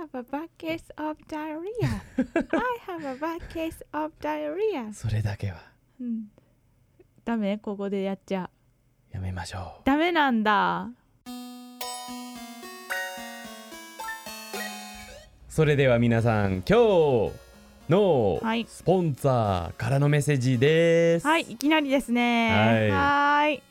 have a bad case of diarrhea. I have a bad case of diarrhea. それだけはうん。ダメ？ここでやっちゃ。やめましょうダメなんだ。それでは皆さん今日のはいスポンサーからのメッセージですはい、いきなりですね。はいはーい。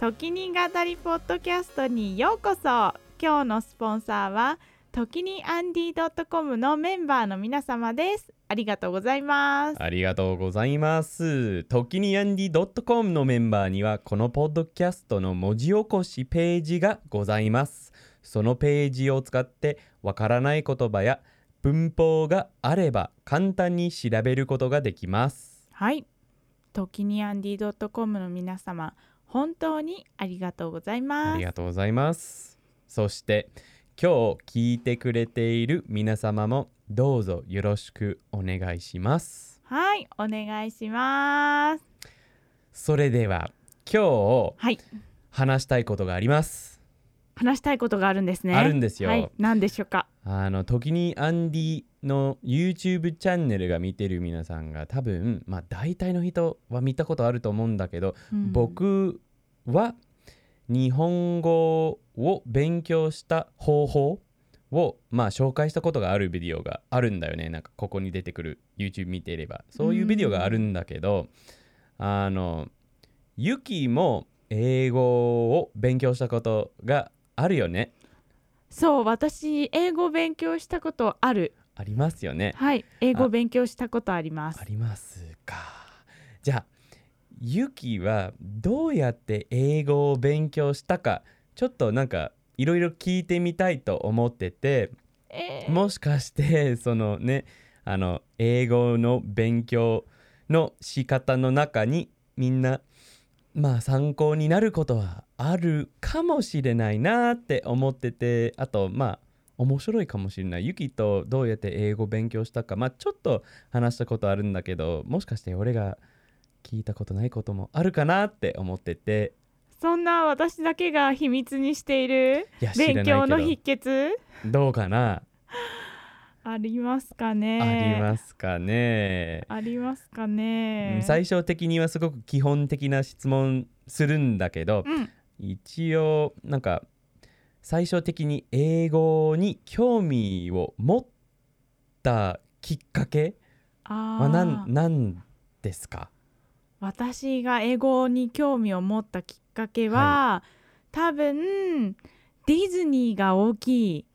時に語りポッドキャストにようこそ。今日のスポンサーは、時にアンディ .com のメンバーの皆様です。ありがとうございます。ありがとうございます。時にアンディ .com のメンバーにはこのポッドキャストの文字起こしページがございます。そのページを使ってわからない言葉や文法があれば簡単に調べることができます。はい。時にアンディ .com の皆様、本当にありがとうございあますり。がとうございます。そして今日聞いてくれている皆様もどうぞよろしくお願いします。はい、お願いします。それでは今日はい、話したいことがあります。話したいことがあるんですね。あるんですよはい、何でしょうか？あの時にアンディの YouTube チャンネルが見てる皆さんが多分まあ大体の人は見たことあると思うんだけど、うん、僕は日本語を勉強した方法をまあ紹介したことがあるビデオがあるんだよね。なんかここに出てくる YouTube 見ていれば。そういうビデオがあるんだけど、あのユキも英語を勉強したことがあるよね。そう、私、英語勉強したことある。ありますよね。はい、英語勉強したことあります。あ。りますか。じゃあユキはどうやって英語を勉強したかちょっとなんかいろいろ聞いてみたいと思っててえー。もしかしてそのねあの英語の勉強の仕方の中にみんなまあ参考になることはあるかもしれないなって思っててあとまあ面白いかもしれない。ユキとどうやって英語勉強したかまあちょっと話したことあるんだけどもしかして俺が聞いたことないこともあるかなって思ってて。そんな私だけが秘密にしている勉強の秘訣？どうかな、ありますかね。ありますかね。ありますかうねん最終的にはすごく基本的な質問するんだけどうん。一応なんか最終的に英語に興味を持ったきっかけあは何ですか？私が英語に興味を持ったきっかけは、多分ディズニーが大きい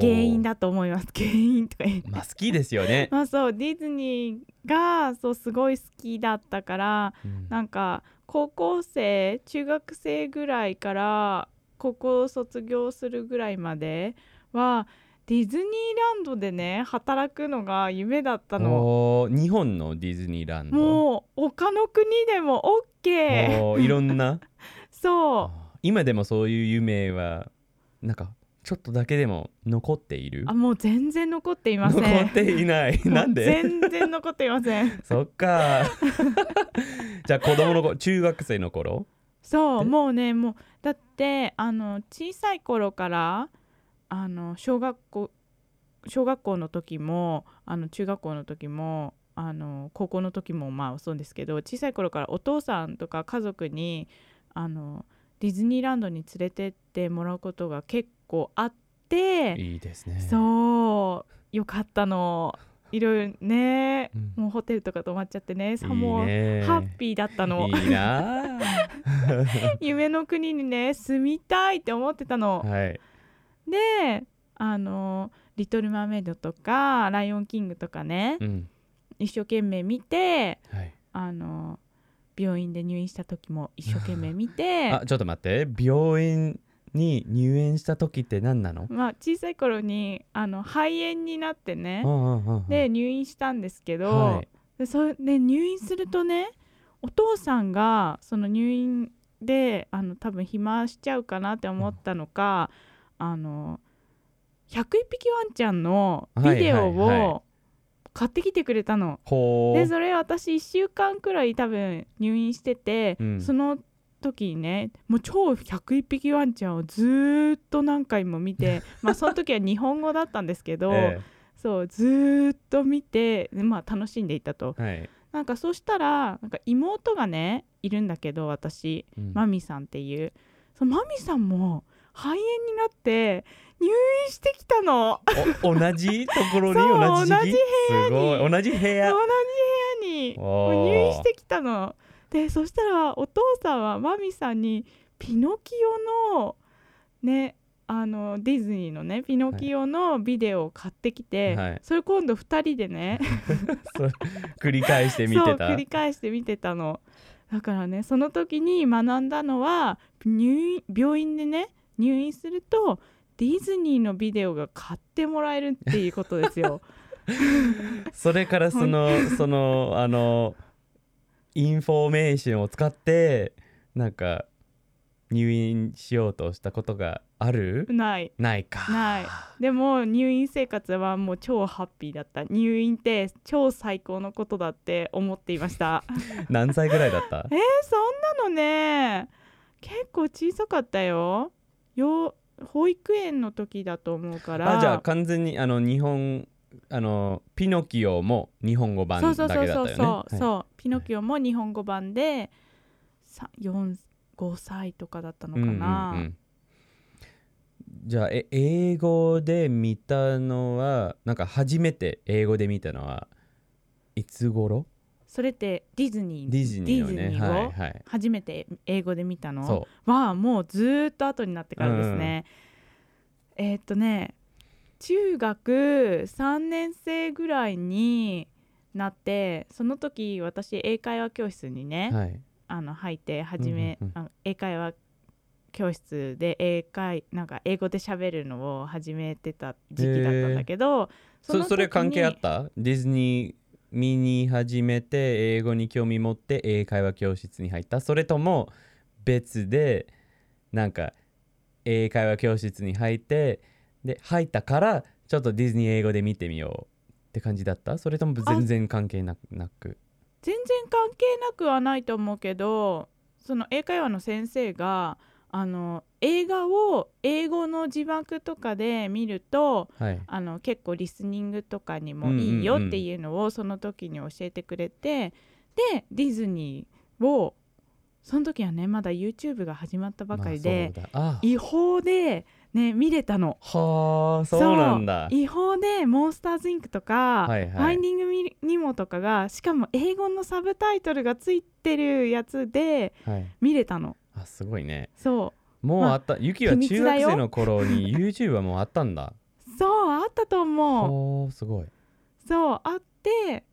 原因だと思います。原因とか言って。まあ好きですよね、まあそうディズニーがそうすごい好きだったからうん。なんか高校生中学生ぐらいから高校を卒業するぐらいまではディズニーランドでね働くのが夢だったの。日本のディズニーランド？もう他の国でも OK いろんな？そう。今でもそういう夢はなんかちょっとだけでも残っている？あもう全然残っていません。残っていない。なんで？全然残っていません。そっか。じゃあ子供の頃中学生の頃？そうで？もうねもうだってあの小さい頃からあの小学校小学校の時もあの中学校の時もあの高校の時もまあそうですけど小さい頃からお父さんとか家族にあのディズニーランドに連れてってもらうことが結構あっていいですね。そうよかったの。いろいろね、うん。もうホテルとか泊まっちゃってねさもうねハッピーだったの。夢の国にね住みたいって思ってたの。あ。はいであの「リトル・マーメイド」とか「ライオン・キング」とかねうん。一生懸命見てはい。あの病院で入院した時も一生懸命見て あちょっと待って。病院に入院した時って何なの？まあ小さい頃にあの肺炎になってねうんうんうんうん。で入院したんですけど、はい。でそれで入院するとねお父さんがその入院であの多分暇しちゃうかなって思ったのか、あの101匹ワンちゃんのビデオはいはい。はを買ってきてくれたの。ほう。でそれ私1週間くらい多分入院してて、うん。その時にねもう超101匹ワンちゃんをずーっと何回も見て まあその時は日本語だったんですけど、えそうずーっと見てでまあ楽しんでいたと。えはい、なんかそしたらなんか妹がねいるんだけど私。うん。マミさんっていう。そのマミさんも肺炎になって入院してきたの。お同じところに同じ同じすごい。同じ部同じ部屋屋に入院してきたの。でそしたらお父さんはマミさんにピノキオのねあのディズニーのねピノキオのビデオを買ってきて、はい。それ今度2人でね 繰り返して見てた？繰り返して見てたの。だからねその時に学んだのは入院病院でね入院するとディズニーのビデオが買ってもらえるっていうことですよ。それからそのそのあのインフォメーションを使ってなんか入院しようとしたことがある？ない。ないか。ない。でも入院生活はもう超ハッピーだった。入院って超最高のことだって思っていました。何歳ぐらいだった？えー、そんなのね。結構小さかったよよ保育園の時だと思うから。あじゃあ完全にあの日本あのピノキオも日本語版だけだったよね。そうそうそうそう、はい。そう。ピノキオも日本語版でさ4 5歳とかだったのかな、うんうんうん。じゃあえ英語で見たのはなんか初めて英語で見たのはいつ頃？それってディズニーディズニーのね。ディズニーを初めて英語で見たの？そはもうずーっと後になってからですね、えーっとね中学3年生ぐらいになってその時私英会話教室にね、うはい。あの入って初め、うんうんあ英会話教室で英会なんか英語で喋るのを始めてた時期だったんだけど、その時にそれ関係あった？ディズニー見に始めて英語に興味持って英会話教室に入った。それとも別でなんか英会話教室に入ってで入ったからちょっとディズニー英語で見てみようって感じだった。それとも全然関係なく。全然関係なくはないと思うけどその英会話の先生があの映画を英語の字幕とかで見るとはい。あの結構リスニングとかにもいいよっていうのをその時に教えてくれて、でディズニーをその時はねまだ YouTube が始まったばかりで、まあ違法でね見れたの。はあそうなんだ。違法でモンスターズインクとか、はいはい。ファインディングミニモとかがしかも英語のサブタイトルがついてるやつではい。見れたの。あすごいね。そうもうあった、ユキは中学生の頃に YouTube はもうあったんだ。そうあったと思う。すごい。そうあって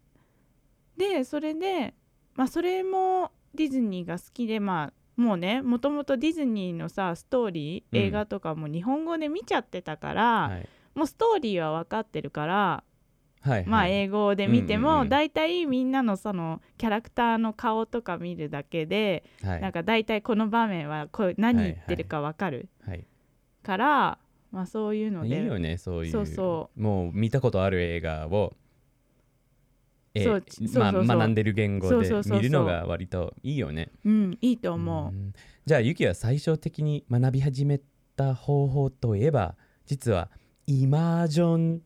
でそれでまあそれもディズニーが好きでまあもうねもともとディズニーのさストーリーうん。映画とかも日本語で見ちゃってたから、はい。もうストーリーは分かってるからはい、まあはい英語で見てうんうんうん。も大体みんなのそのキャラクターの顔とか見るだけではい。なんか大体この場面はこう何言ってるか分かるはいからまあそういうので。いいよねそういう。そうそもう見たことある映画をえそうそ学んでる言語で見るのが割といいよね。うんいいと思う。ん。じゃあユキは最初的に学び始めた方法といえば実はイマージョン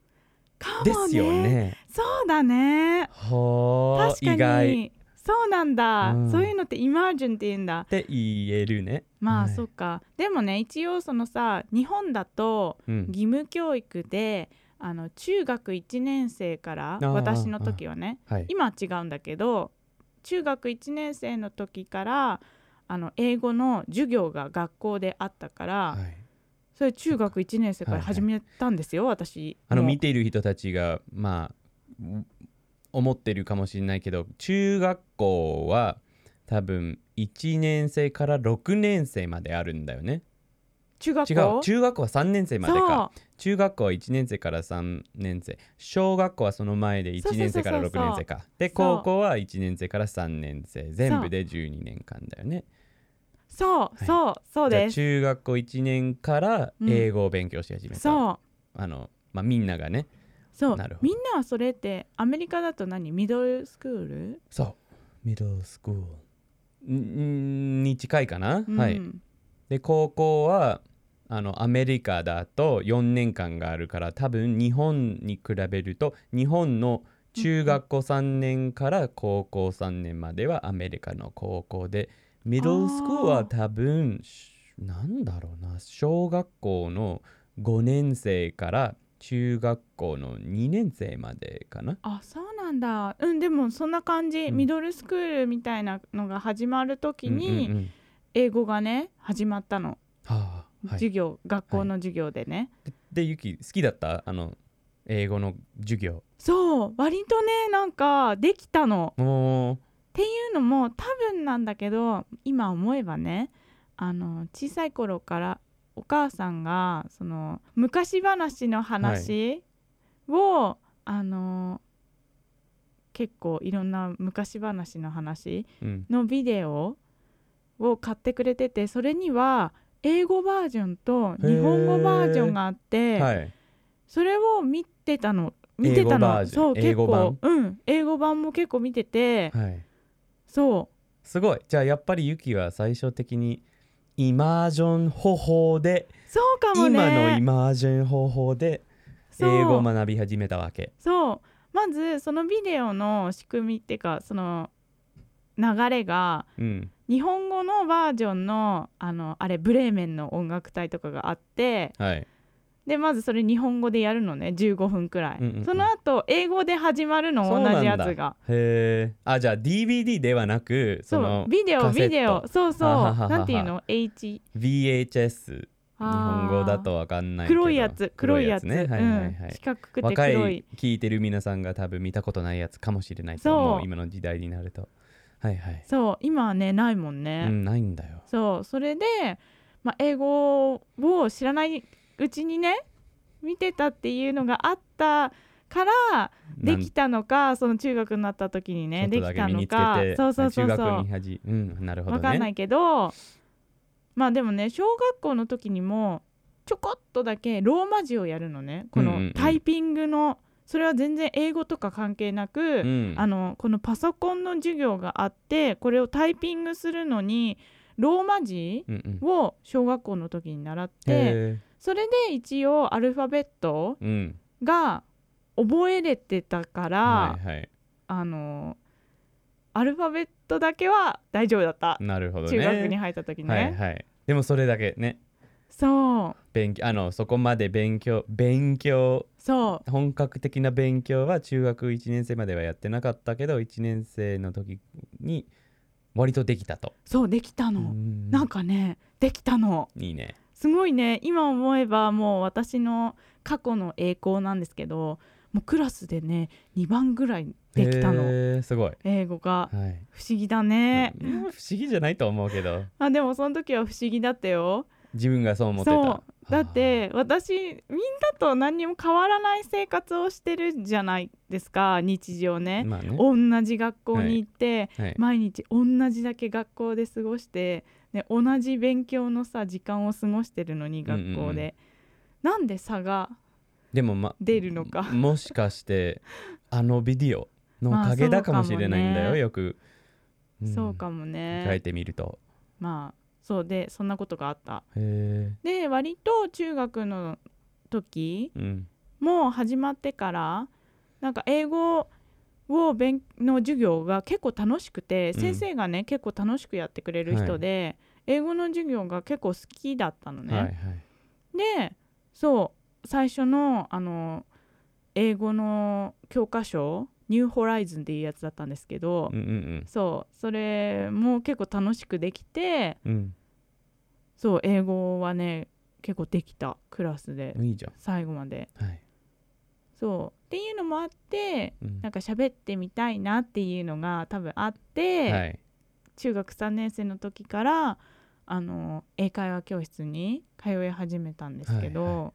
かもですよね。そうだね。確かに。そうなんだ、うん。そういうのってイマージョンって言うんだ。て言えるね。まあ、はい。そっか。でもね一応そのさ日本だとうん。義務教育であの中学1年生からー私の時はねはい。今は違うんだけど中学1年生の時からあの英語の授業が学校であったから、はいそれ中学1年生から始めたんですよ、私。もう。あの見ている人たちがまあう思ってるかもしれないけど中学校は多分1年生から6年生まであるんだよね。中学違校う。中学校は3年生までか。中学校は1年生から3年生。小学校はその前で1年生から6年生か。で高校は1年生から3年生。全部で12年間だよねそうい。そうそうです。中学校1年から英語を勉強し始めた、そう。あのまあみんながね。そう。なるほど。みんなはそれってアメリカだと何？ミドルスクール？そう。ミドルスクール。んに近いかな、うん。はい。で高校はあのアメリカだと4年間があるから多分日本に比べると日本の中学校3年から高校3年まではアメリカの高校でミドルスクールは多分しなんだろうな小学校の5年生から中学校の2年生までかな。あそうなんだ。うんでもそんな感じ、うん。ミドルスクールみたいなのが始まる時にうん英語がね始まったの、はあはい、授業学校の授業でね、ででゆき好きだった？あの英語の授業。そう割とねなんかできたの。もっていうのも多分なんだけど今思えばねあの小さい頃からお母さんがその昔話の話を、あの結構いろんな昔話の話う、うん、のビデオを買ってくれててそれには英語バージョンと日本語バージョンがあって、はい。それを見てたの。見てたの。そう結構。うん。英語版も結構見てて、はいそう。すごい。じゃあやっぱりゆきは最初的にイマージョン方法で、そうかもね。今のイマージョン方法で英語を学び始めたわけ。そう。まずそのビデオの仕組みっていうかその流れがうん。日本語のバージョンのあのあれブレーメンの音楽隊とかがあってはいでまずそれ日本語でやるのね。15分くらい、うんうんうん。その後英語で始まるの同じやつが。へえあじゃあ DVD ではなくそそうのビデオビデオ。そうそう。なんていうの？H VHS 日本語だとわかんない黒いやつ。黒いやつ。ね。はいはいはい。うん、四角くて若黒い。い聞いてる皆さんが多分見たことないやつかもしれないと思う。今の時代になると。はいはい。そう。今はねないもんね、うんないんだよ。そう。それで、まあ、英語を知らないうちにね見てたっていうのがあったからできたのかその中学になった時にねできたのか。てそうそうそう中そう。学にはじうんなるほどね。分かんないけどまあでもね小学校の時にもちょこっとだけローマ字をやるのね。こうんうんうん。のタイピングの、それは全然英語とか関係なく、うん。あのこのパソコンの授業があってこれをタイピングするのにローマ字うんうん。を小学校の時に習ってへそれで一応アルファベットーうんが覚えれてたから、はいはいあのアルファベットだけは大丈夫だった、なるほどね。中学に入った時ね、はいはい。でもそれだけね。そう。勉強あのそこまで勉強勉強そう。本格的な勉強は中学1年生まではやってなかったけど1年生の時に割とできたと。そうできたの、うん。なんかねできたの。いいねすごいね。今思えばもう私の過去の栄光なんですけどもうクラスでね2番ぐらいできたの。すごい。英語が。はい。不思議だね、うん不思議じゃないと思うけど。あでもその時は不思議だったよ。自分がそう思ってた。そう。だって私みんなと何にも変わらない生活をしてるじゃないですか日常ね、まあね。同じ学校に行って、はい。毎日同じだけ学校で過ごして、ね、同じ勉強のさ時間を過ごしてるのに学校で、うんうん。うんなんで差がでもま出るのか。もしかしてあのビデオのおかげだかもしれないんだよ、まあそうかもね。よく、ん。そうかも書いねてみると。まあそうでそんなことがあった。へで割と中学の時えうん。もう始まってからなんか英語を勉の授業が結構楽しくて、うん。先生がね結構楽しくやってくれる人で、英語の授業が結構好きだったのね。はいはい。でそう最初のあの英語の教科書「ニューホライズン」っていうやつだったんですけど、うんうんそうそれも結構楽しくできてうん。そう英語はね結構できたクラスで。最後まで。んはい、そうっていうのもあってうん。なんか喋ってみたいなっていうのが多分あって、はい。中学3年生の時からあの英会話教室に通い始めたんですけど、はいは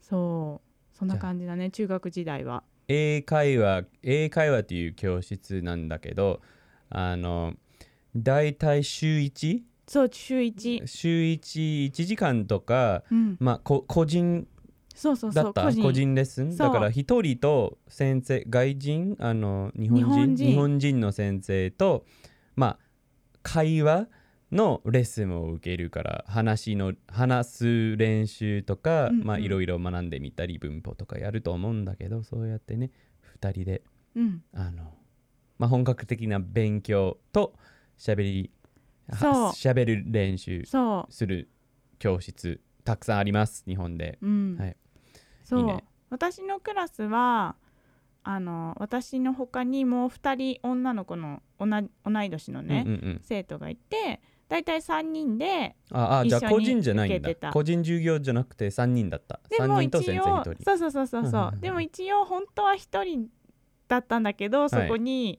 そうそんな感じだね中学時代は。英会話英会話っていう教室なんだけどあのだいたい週 1? そう週1、週11時間とかうん、まあこ個人そうそうそうだった？個人。レッスン？だから一人と先生外人？あの日本人？日本人。日本人の先生とまあ会話？のレッスンを受けるから話の話す練習とか、うんうん。まあいろいろ学んでみたり文法とかやると思うんだけどそうやってね2人でうん。あの、まあ、本格的な勉強としゃべりそう。はしゃべる練習そする教室たくさんあります日本で。う、うん。はい。そう。いいね。私のクラスはあの私の他にも2人女の子の同い年のね、うんうんうん。生徒がいてだいたい3人でああじゃあ個人じゃないんだ。個人授業じゃなくて3人だった。3でも一人と先生応1人そうそうそうそうそう。でも一応本当は1人だったんだけどそこに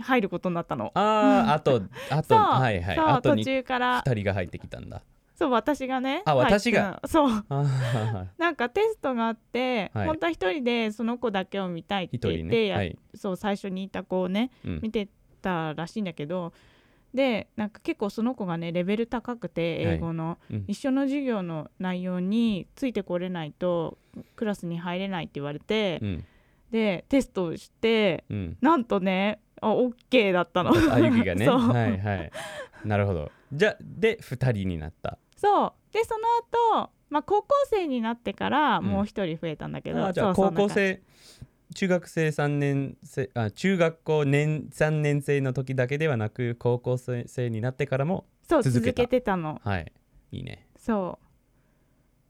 入ることになったの、あああとあと はいはい。途中から。2人が入ってきたんだそう私がねあ私が？そう。なんかテストがあって、はい。本当は一人でその子だけを見たいって言ってや、ね。はい、そう最初にいた子をねうん。見てたらしいんだけどでなんか結構その子がねレベル高くてはい。英語の、うん。一緒の授業の内容についてこれないとクラスに入れないって言われて、うん。でテストをしてうん。なんとねあ OK だったの。あゆきがね。はいはい。なるほど。じゃあで2人になったそう。でその後、まあ高校生になってからうん。もう一人増えたんだけど、あじゃあ高校生中学生3年生あ中学校年3年生の時だけではなく高校生になってからもそう続けた。続けてたの。はい。いいね。そ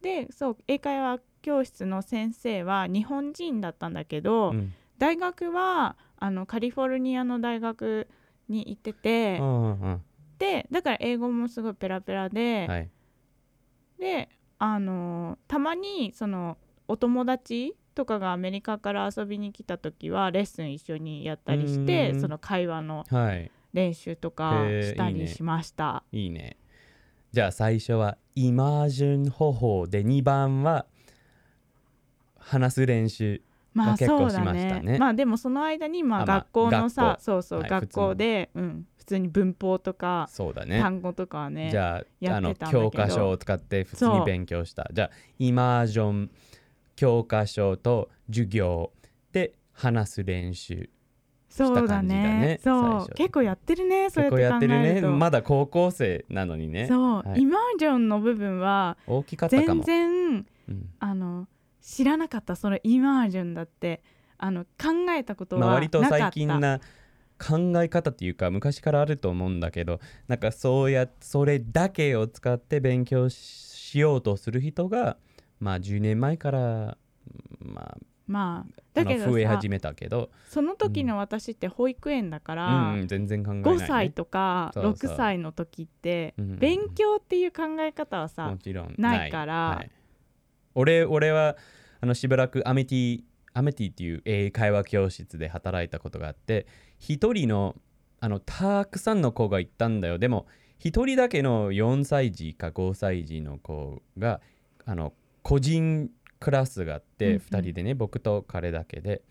う。でそう英会話教室の先生は日本人だったんだけど、うん。大学はあのカリフォルニアの大学に行ってて、うんうん。でだから英語もすごいペラペラで、はいであのたまにそのお友達とかがアメリカから遊びに来た時はレッスン一緒にやったりしうてその会話のはい。練習とかしたいいねりしました。いいね。じゃあ最初はイマージョン方法で2番は話す練習まあそうだね。ね。まあでもその間にまああまあ学校のさ、学校。そうそう、はい学校で、うん、普通に文法とかそうだね。単語とかはねじゃあやあの教科書を使って普通に勉強した。じゃあイマージョン教科書と授業。で話す練習。そうだした感じだねそう。初。結構やってるねそうやってるね。まだ高校生なのにね。そう、はい。イマージョンの部分は大きかったか全も、然うん。あの知らなかったそのイマージョンだって。あの考えたことまあ、はな割とかった、最近な考え方っていうか昔からあると思うんだけどなんかそうやそれだけを使って勉強しようとする人がまあ10年前からまあまあだけどさ増え始めたけど。その時の私って保育園だから、うんうん、全然考えない、ね、5歳とかそうそう。6歳の時って勉強っていう考え方はさもちろんないからはい俺俺はあのしばらくアメティアメティっていう英会話教室で働いたことがあって一人のあのたくさんの子が行ったんだよ。でも一人だけの4歳児か5歳児の子があの個人クラスがあって、うんうん。2人でね僕と彼だけで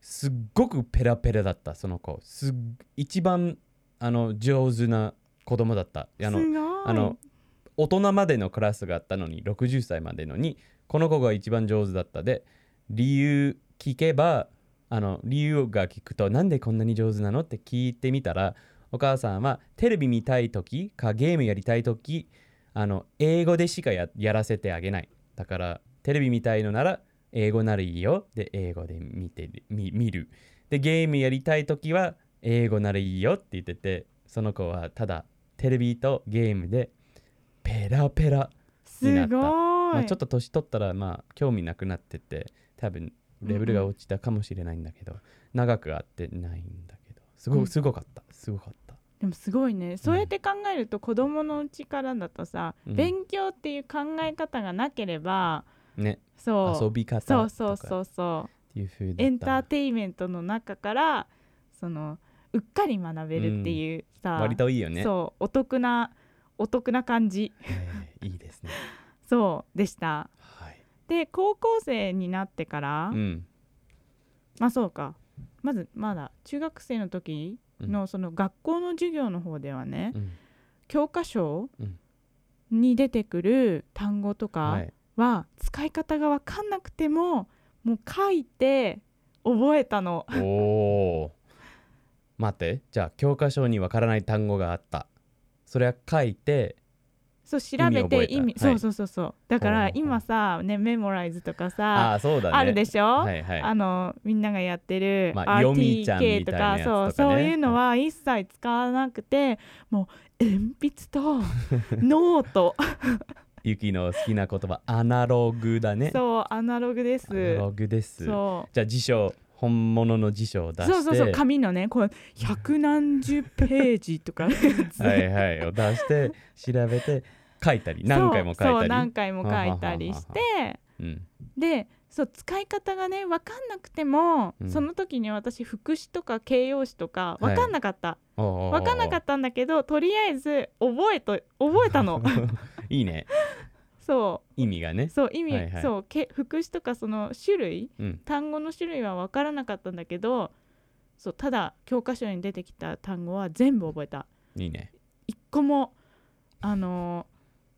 すっごくペラペラだったその子。すっ一番あの上手な子供だった。あのあの大人までのクラスがあったのに60歳までのにこの子が一番上手だったで理由聞けばあの理由が聞くとなんでこんなに上手なのって聞いてみたらお母さんはテレビ見たい時かゲームやりたい時あの英語でしかやらせてあげない。だからテレビ見たいのなら英語ならいいよ。で英語で見てる見る。でゲームやりたい時は英語ならいいよって言っててその子はただテレビとゲームでペラペラ、すごい、まあ、ちょっと年取ったらまあ興味なくなってて多分レベルが落ちたかもしれないんだけど、長く会ってないんだけどすごうん。すごかった。すごかった。でもすごいね。そうやって考えると子供のうちからだとさ、うん。勉強っていう考え方がなければね。そう。遊び方そうそうそうそうエンターテインメントの中からそのうっかり学べるっていうさ、割といいよね。そうお得なお得な感じ。えーいいですね。そうでした。はい。で高校生になってから、うん。まあそうか。まずまだ中学生の時のその学校の授業の方ではね、うん。教科書うん。に出てくる単語とはかい。は使い方が分かんなくてももう書いて覚えたの。待って。じゃあ教科書にわからない単語があったそれは書いてそう調べて意味そうそうそうそう。だから今さねメモライズとかあさあそうだね。あるでしょ、はいはい。あのみんながやってる、RTK みたいなやつとかね。そうそういうのは一切使わなくてもう鉛筆と ノート。ゆきの好きな言葉アナログだね。そうアナログです。アナログです。そじゃあ辞書本物の辞書を出して。うそうそうそう紙のねこれ百何十ページとかはいはいを出して調べて書いたり何回も書いたり。そう何回も書いたりして。うん。でそう使い方がね分かんなくても、うん。その時に私副詞とか形容詞とか分かんなかった、分分かんなかったんだけどとりあえず覚えと覚えたの。いいねそ意味がね。うそう意味、はいはい。そうけ副詞とかその種類うん。単語の種類は分からなかったんだけどそうただ教科書に出てきた単語は全部覚えた。いいね。一個もあのー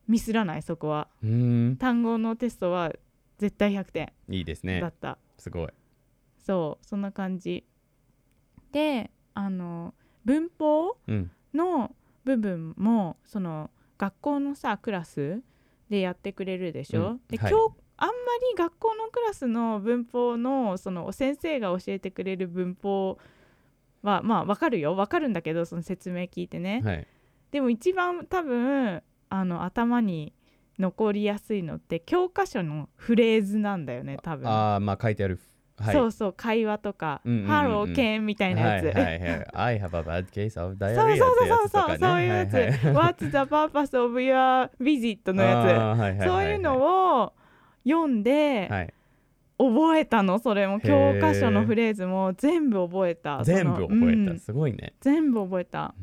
ミスらないそこは。うーん。単語のテストは絶対100点いいですね。だった、すごい。そうそんな感じ。であの文法うん。の部分もその学校のさクラスでやってくれるでしょ、うんで、はい。今日あんまり学校のクラスの文法のその先生が教えてくれる文法はまあわかるよ。わかるんだけどその説明聞いてね、はい。でも一番多分あの頭に残りやすいのって教科書のフレーズなんだよね多分、ああまあ書いてあるはい。そうそう会話とか「うんうんうんうん。ハローケン」みたいなやつ、はいはいはい。I have a bad case of そう diarrhea そうそうそう、つとかね。そういうやつ、はいはい。What's the purpose of your visit のやつ、そういうのを読んではい。覚えたの、それも教科書のフレーズも全部覚えた。全部覚えた、うん。すごいね。全部覚えた。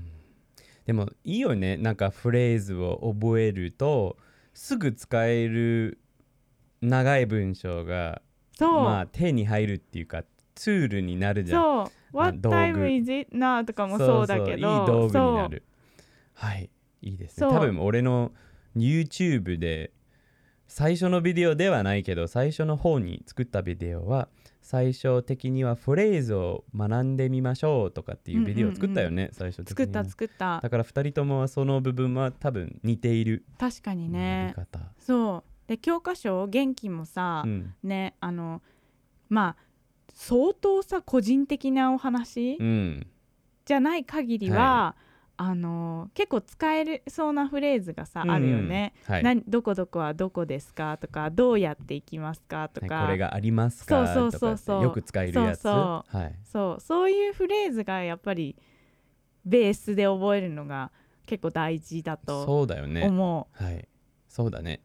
でもいいよね。なんかフレーズを覚えるとすぐ使える長い文章がそう、まあ手に入るっていうかツールになるじゃん。そう、What time is it now とかもそうだけど、そういい道具になる。はいいいですね。多分俺の YouTube で最初のビデオではないけど最初の方に作ったビデオは最初的にはフレーズを学んでみましょうとかっていうビデオを作ったよね、最初的に作った作った。だから2人ともはその部分は多分似ている。確かにやねそうで教科書元気もさ、うん。ねあのまあ相当さ個人的なお話、うん。じゃない限りは、あの結構使えるそうなフレーズがさ、あるよね、うんはい。などこどこはどこですかとかどうやって行きますかとか、はいこれがありますかそうそうそうそう。よく使えるやつ。そうそはい。そう。そういうフレーズがやっぱりベースで覚えるのが結構大事だとそうだよね。思はい。そうだね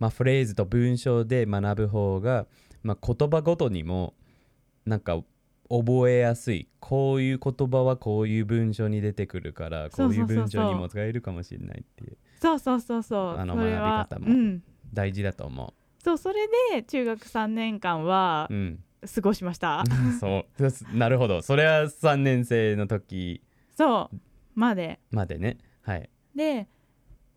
まあフレーズと文章で学ぶ方が、まあ、言葉ごとにもなんか覚えやすい。こういう言葉はこういう文章に出てくるからこういう文章にも使えるかもしれないっていううそうそうそうそう。あの学び方もうん。大事だと思そうそれで中学3年間はううん。過ごしました、そう。なるほど。それは3年生の時。そう。まで。までね。はい。で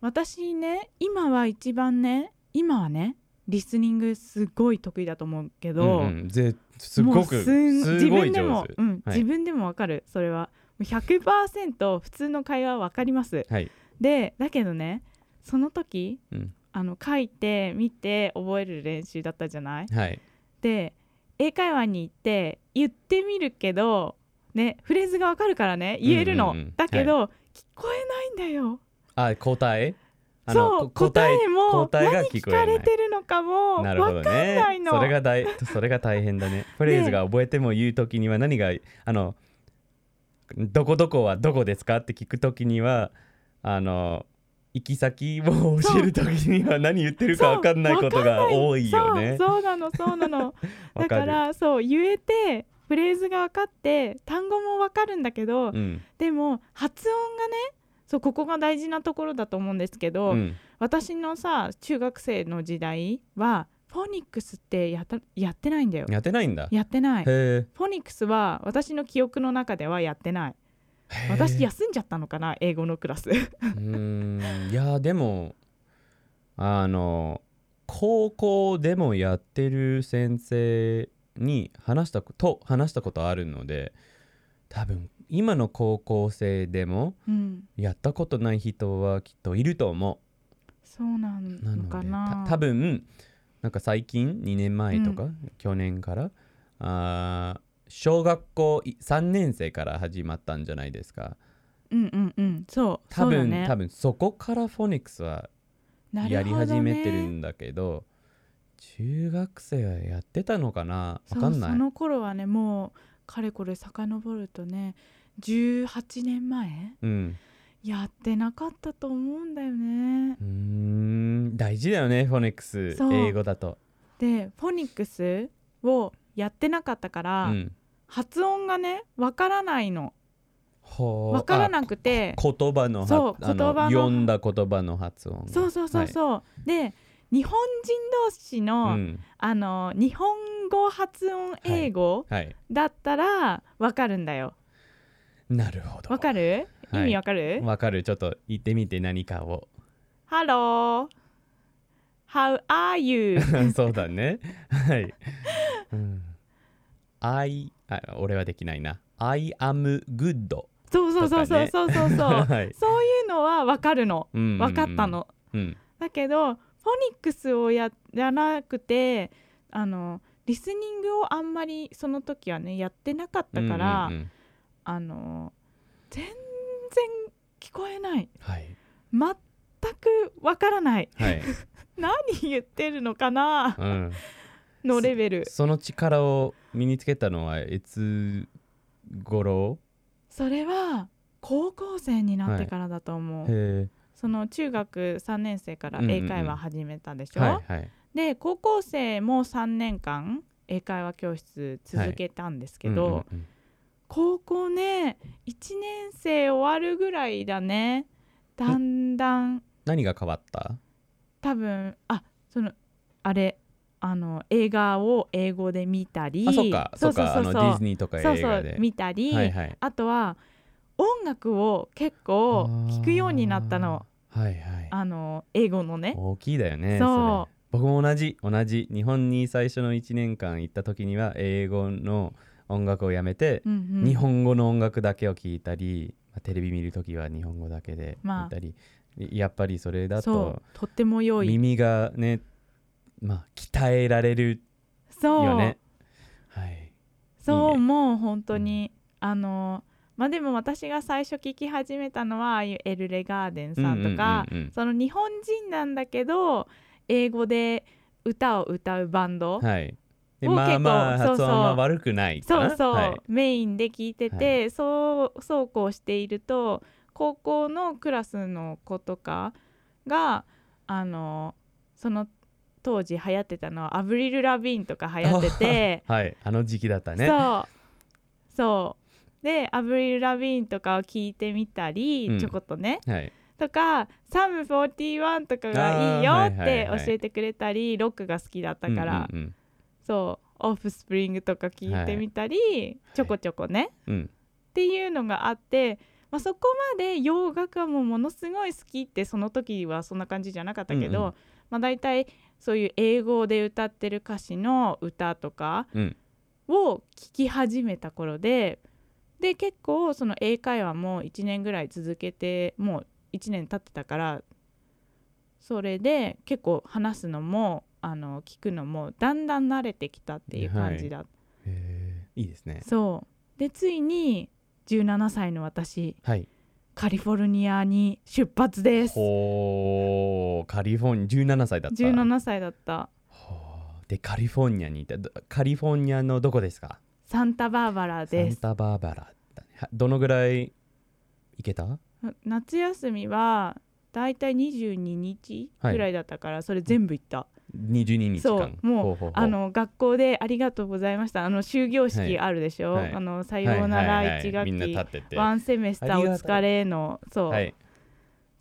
私ね今は一番ね今はねリスニングすごい得意だと思うけど、うんうん。ぜすごくすんすごい自分でもうんはい。自分でもわかる。それは。もう100%普通の会話わかります。はい。でだけどねその時うん。あの書いて見て覚える練習だったじゃない？はい。で英会話に行って言ってみるけどねフレーズがわかるからね言えるの、うんうんうん。だけど、聞こえないんだよ。あ答えあそうこ答えも答えが何聞かれてるのかもなるほどわかんねないの。それが大 それが大変だね。フレーズが覚えても言うときには何があのどこどこはどこですかって聞くときにはあの行き先を教えるときには何言ってるか分かんないことが多いよね。そうなのそうなの。わだからそう言えてフレーズが分かって単語も分かるんだけど、うん。でも発音がねそうここが大事なところだと思うんですけど、うん。私のさ中学生の時代はフォニックスってやったやってないんだよ。やってないんだ。やってない。フォニックスは私の記憶の中ではやってない。私休んじゃったのかな英語のクラス。うーん。いやでもあの高校でもやってる先生に話したこと話したことあるので多分今の高校生でもうん。やったことない人はきっといると思そうなうなのかな。た多分なんか最近2年前とか、去年からあー小学校3年生から始まったんじゃないですか。うんうんうん。そう多分、ね。多分そこからフォニックスはやり始めてるんだけど中学生はやってたのかな？わかんない。そうその頃はねもうかれこれ遡るとね18年前？うん。やってなかったと思うんだよね。うーん大事だよねフォニックス。英語だと。でフォニックスをやってなかったから、うん。発音がねわからないの。ほう。わからなくて。あ言葉のはそう言葉の読んだ言葉の発音が。そうそうそうそう、で日本人同士の、はいうん。あの日本語発音英語はい。だったらわかるんだよ。なるほど。わかる？意はい。味わかる、わかる。ちょっと言ってみて何かを。Hello. How are you? そうだね。はい、うん、I あ俺はできないな。I am good そうそうそうそうそうそうそう、はい。そういうのはわかるの。うんうんうん。わかったの、うん。だけどフォニックスをややらなくてあのリスニングをあんまりその時はねやってなかったから、うんうんうん。あの全然聞こえない。はい。全くわからない。はい、何言ってるのかなうん、のレベル。その力を身につけたのはいつ頃？それは高校生になってからだと思う、へその中学3年生からうんうんうん。英会話始めたでしえょ、はいはい。で高校生も3年間英会話教室続けたんですけど、うんうんうん高校ね1年生終わるぐらいだね。だんだん。何が変わった？多分あそのあれあの映画を英語で見たり。あそっかそっかディズニニーとかそうそ映画で。う見たり、はいはい。あとは音楽を結構聴くようになったのはいはい。あの英語のね。大きいだよねそう。れ。僕も同じ同じ。日本に最初の1年間行った時には英語の音楽をやめて、うんうん。日本語の音楽だけを聞いたり、まあテレビ見る時は日本語だけでまあ見たり、やっぱりそれだそとう。とっても良い。耳がねまあ鍛えられるそう。よねはい。そうね。もう本当に、あのまあでも私が最初聞き始めたのはああいうエルレガーデンさんとか、うんうんうんうん。その日本人なんだけど英語で歌を歌うバンド、はい。まあまあ結構そう。そう悪くないかな。そうそう、はい。メインで聞いてて、そうそうこうしていると高校のクラスの子とかがあのその当時流行ってたのはアブリル・ラビーンとか流行ってて はい。あの時期だったね。そう。そうでアブリル・ラビーンとかを聞いてみたり、うん。ちょこっとね。はい。とかサム41とかがいいよあーはいってはいはい。教えてくれたり、ロックが好きだったから、うんうんそうオフスプリングとか聞いてみたり、ちょこちょこね、うん。うんっていうのがあって、まあ、そこまで洋楽はもうものすごい好きってその時はそんな感じじゃなかったけど、うんうん。まあ、大体そういう英語で歌ってる歌詞の歌とかうん。を聴き始めた頃でで結構その英会話も1年ぐらい続けてもう1年経ってたからそれで結構話すのもあの聞くのもだんだん慣れてきたっていう感じだ、へー。いいですね。そう。でついに17歳の私はい。カリフォルニアに出発です。ほー。カリフォルニア17歳だった。17歳だった。でカリフォルニアにいた。どカリフォルニアのどこですか？サンタバーバラサです。ンタバーバラどのぐらい行けた？夏休みはだいたい22日ぐらいだったから、それ全部行った。22日間。そうもうあの学校でありがとうございました。あの終業式あるでしょ、はい。あのさようならはいはいはい。1学期、ワンセメスターお疲れのそう、はい。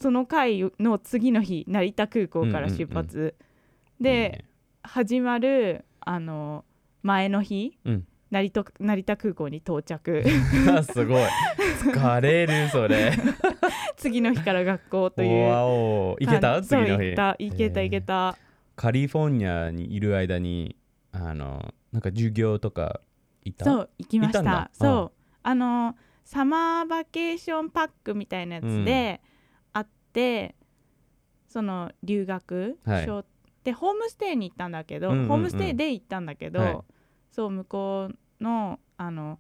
その回の次の日成田空港から出発、で始まるあの前の日、うん成田成田空港に到着。すごい。疲れるそれ。次の日から学校という。わお行けた？次の日。行った。行けた行けた、カリフォルニアにいる間にあのなんか授業とかいた？そう行きました。そう。あのサマーバケーションパックみたいなやつであって、その留学、はい。しょでホームステイに行ったんだけど、うんうんうん。ホームステイで行ったんだけど、はい。そう向こうのあの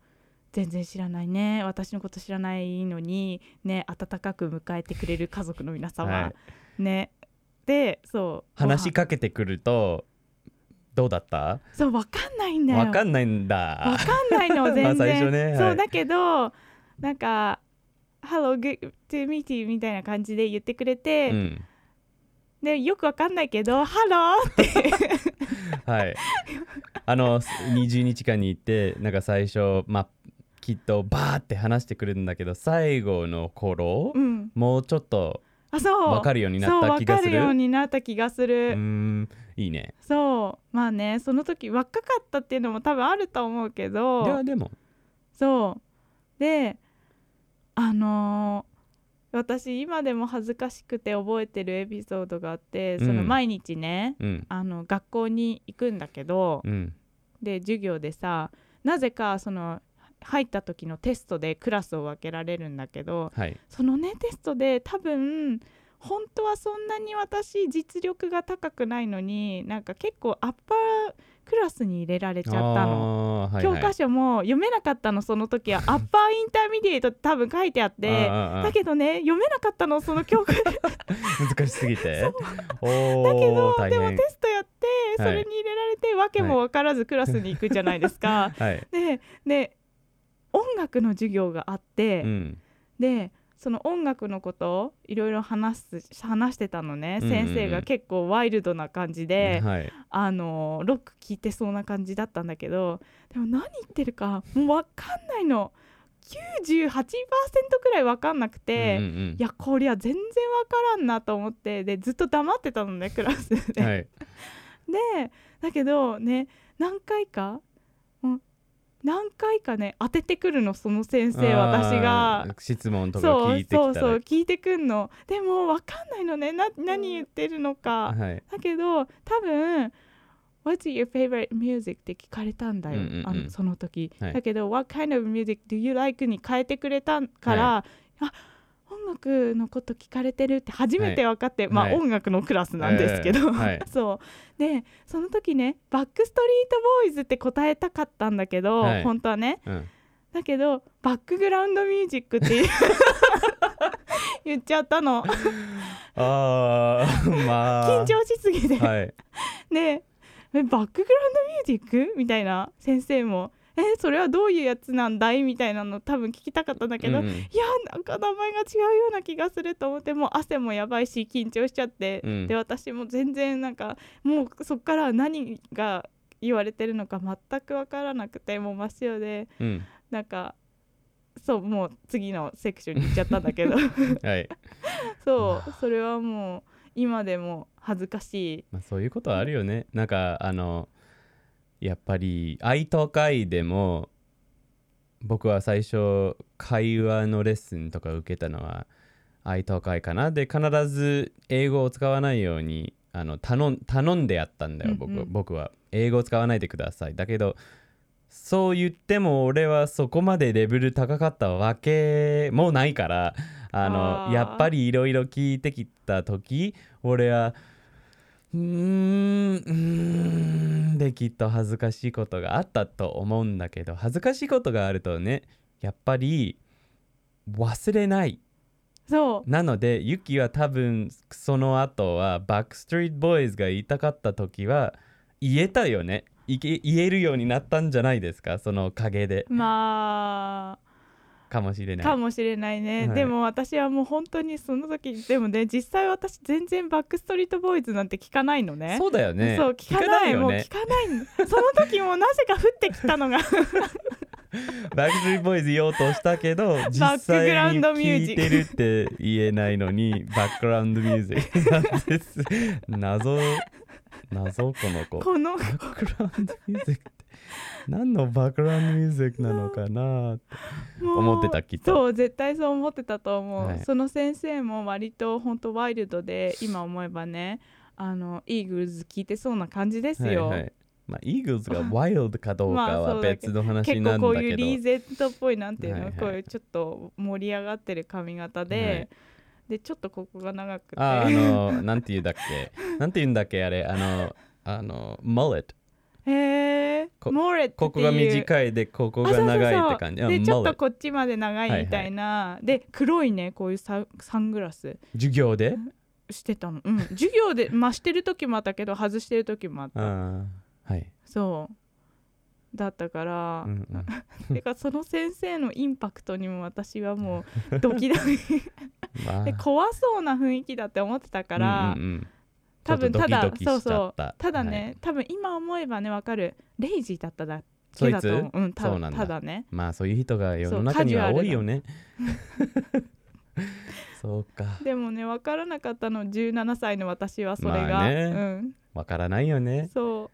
全然知らないね。私のこと知らないのにね温かく迎えてくれる家族の皆様、はい。ね。でそう。話しかかけてくるとどうだった？そう分かんないんだよ。わかんないん分だかんないの 全然、ねはい。そうだけどなんか「Hello good to meet you」みたいな感じで言ってくれて、うんでよくわかんないけど「Hello」って。はい。あの20日間に行ってなんか最初まあきっとバーって話してくるんだけど最後の頃、うん。もうちょっとあそう。分かるようになった気がする？分かるようになった気がすうる、ーんいいね。そう。まあねその時若かったっていうのも多分あると思うけでどはでも。そう。であのー私今でも恥ずかしくて覚えてるエピソードがあって、そのうん毎日ねうん。あの学校に行くんだけど、うん。で授業でさなぜかその入った時のテストでクラスを分けられるんだけどはい。そのねテストで多分本当はそんなに私実力が高くないのになんか結構アッパークラスに入れられちゃったの。はいはい。教科書も読めなかったのその時は。upper intermediate って多分書いてあって。だけどね読めなかったのその教科。難しすぎて。おけどでもテストやってそはい。れに入れられて訳も分からずクラスに行くじゃないですか。はい。でで音楽の授業があって、うん。でその音楽のことをいろいろ話す話してたのね、うんうんうん。先生が結構ワイルドな感じで、はい。あのロック聴いてそうな感じだったんだけどでも何言ってるかもう分かんないの。98%くらい分かんなくて、うんうんいやこりゃ全然分からんなと思ってでずっと黙ってたのね クラスで。うんはい。でだけどね何回か、うん、何回かね当ててくるのその先生私が。質問とかそう聞いてきたら。そうそう聞いてくんの。でも分かんないのね。な何言ってるのか、はい。だけど多分「What's your favorite music?」って聞かれたんだよ、うんうんうん。あのその時、はい。だけど「What kind of music do you like?」に変えてくれたから、あ音楽のこと聞かれてるって初めて分かって、まあはい。音楽のクラスなんですけど、えーはい。そう。でその時ね「バックストリートボーイズ」って答えたかったんだけど、はい。本当はね。うん。だけどバックグラウンドミュージックって言う 言っちゃったの。あーまあ。緊張しすぎて、はい。でえバックグラウンドミュージック？みたいな先生もえそれはどういうやつなんだい？みたいなの多分聞きたかったんだけど、うんうん。いやなんか名前が違うような気がすると思ってもう汗もやばいし緊張しちゃって、うん。で私も全然なんかもうそっから何が言われてるのか全く分からなくてもう真っ白でうん。なんかそうもう次のセクションに行っちゃったんだけど。はい。そうそれはもう今でも恥ずかしい。まあ、そういうことはあるよね。なんかあのやっぱり愛と会でも僕は最初会話のレッスンとか受けたのは愛と会かな。で必ず英語を使わないようにあの頼ん頼んでやったんだよ、僕うんうん僕は。英語を使わないでください。だけどそう言っても俺はそこまでレベル高かったわけもないからあのやっぱりいろいろ聞いてきた時俺はうーんうーん。できっと恥ずかしいことがあったと思うんだけど恥ずかしいことがあるとねやっぱり忘れない。そう。なのでユキは多分その後はバックストリートボーイズが言いたかった時は言えたよね。言えるようになったんじゃないですか？そのおかげで。まあかもしれない。かもしれないね、はい。でも私はもう本当にその時でもね実際私全然バックストリートボーイズなんて聞かないのね。そうだよね。そう聞かない。もう聞かない。のその時もなぜか降ってきたのが。バックストリートボーイズ言おうとしたけど実際にンドミュージック聞いてるって言えないのに バックグラウンドミュージックなんです。謎謎この子。このバックグラウンドミュージックって何のバックグラウンドミュージックなのかなって。思ってたきっと。そう絶対そう思ってたと思う、はい。その先生も割と本当ワイルドで今思えばねあのイーグルズ聞いてそうな感じですよ、はいはい。まあ、イーグルスがワイルドかどうかまあは別の話結なんだけど、構こういうリーゼントっぽいなんていうの、はいはい。こういうちょっと盛り上がってる髪型で、はいでちょっとここが長くて。ああのなんて言うんだっけ？なんて言うんだっけ？あれあのあの mullet へえこモーレットここが短いでここが長いって感じ。でちょっとこっちまで長いみたいな、で黒いねこういうササングラス。授業で？してたの。うん。授業でまあしてる時もあったけど外してる時もあった。はい、そうだったから、うんうん、てかその先生のインパクトにも私はもう ドキドキ。まあ。で怖そうな雰囲気だって思ってたから、うんうんうん。多分ただそうそう。ただね、はい。多分今思えばねわかる。レイジーだっただけだと思ううんたそうなんだ。ただね。まあそういう人が世の中には多いよね。そうか。でもね分からなかったの17歳の私はそれが、まあね。うん。わからないよね、そう。はい、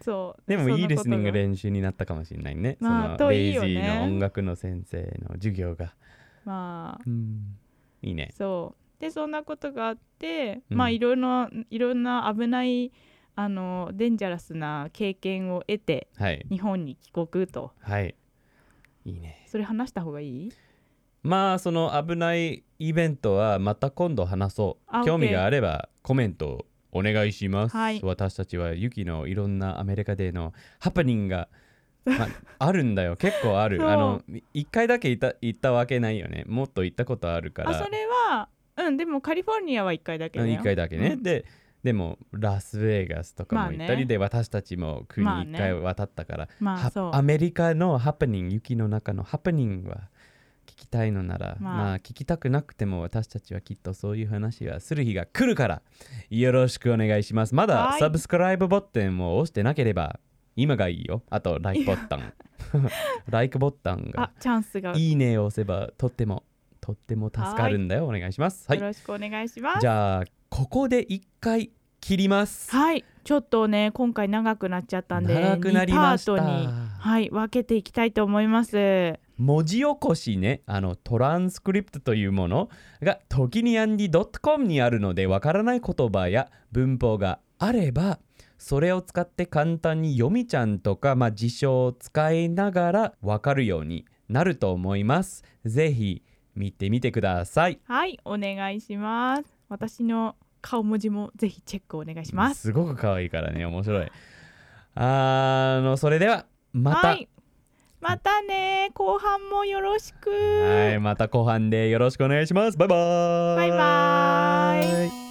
そう。でもいいリスニングで練習になったかもしれないね、まあそのレイジーの音楽の先生の授業が、まあ。うん、いいね。そう。でそんなことがあって、うん。まあいろいろいろんな危ないあのデンジャラスな経験を得てはい。日本に帰国と。はい。いいね。それ話した方がいい？まあその危ないイベントはまた今度話そう。あ興味があればコメントお願いします、はい。私たちはユキのいろんなアメリカでのハプニングが、まあ、あるんだよ。結構ある。あの一回だけ行った行ったわけないよね。もっと行ったことあるから。あそれはうんでもカリフォルニアは1回だけだよ。1回だけね、うん。ででもラスベガスとかも行ったり、まあね。で私たちも国まあね。1回渡ったから、はまあそう。アメリカのハプニング雪の中のハプニングは聞きたいのなら、まあ。まあ、聞きたくなくても私たちはきっとそういう話はする日が来るからよろしくお願いします。まだはい。サブスクライブボタンを押してなければ今がいいよ。あと LIKE ボタン。LIKE ボタンあがチャンスが。いいねを押せばとってもとっても助かるんだよ。お願いします。はい。よろしくお願いします。じゃあここで一回切ります。はい。ちょっとね今回長くなっちゃったんで長くなりました。2パートにはい分けていきたいと思います文字起こしねあのトランスクリプトというものが時にアンディ .com にあるのでわからない言葉や文法があればそれを使って簡単に読みちゃんとか、まあ、辞書を使いながらわかるようになると思います。ぜひ見てみてください。はいお願いします。私の顔文字もぜひチェックお願いします。すごく可愛いからね面白い。あのそれではまた、はいまたね後半もよろしくはい、また後半でよろしくお願いします。バイバーイ。バイバーイ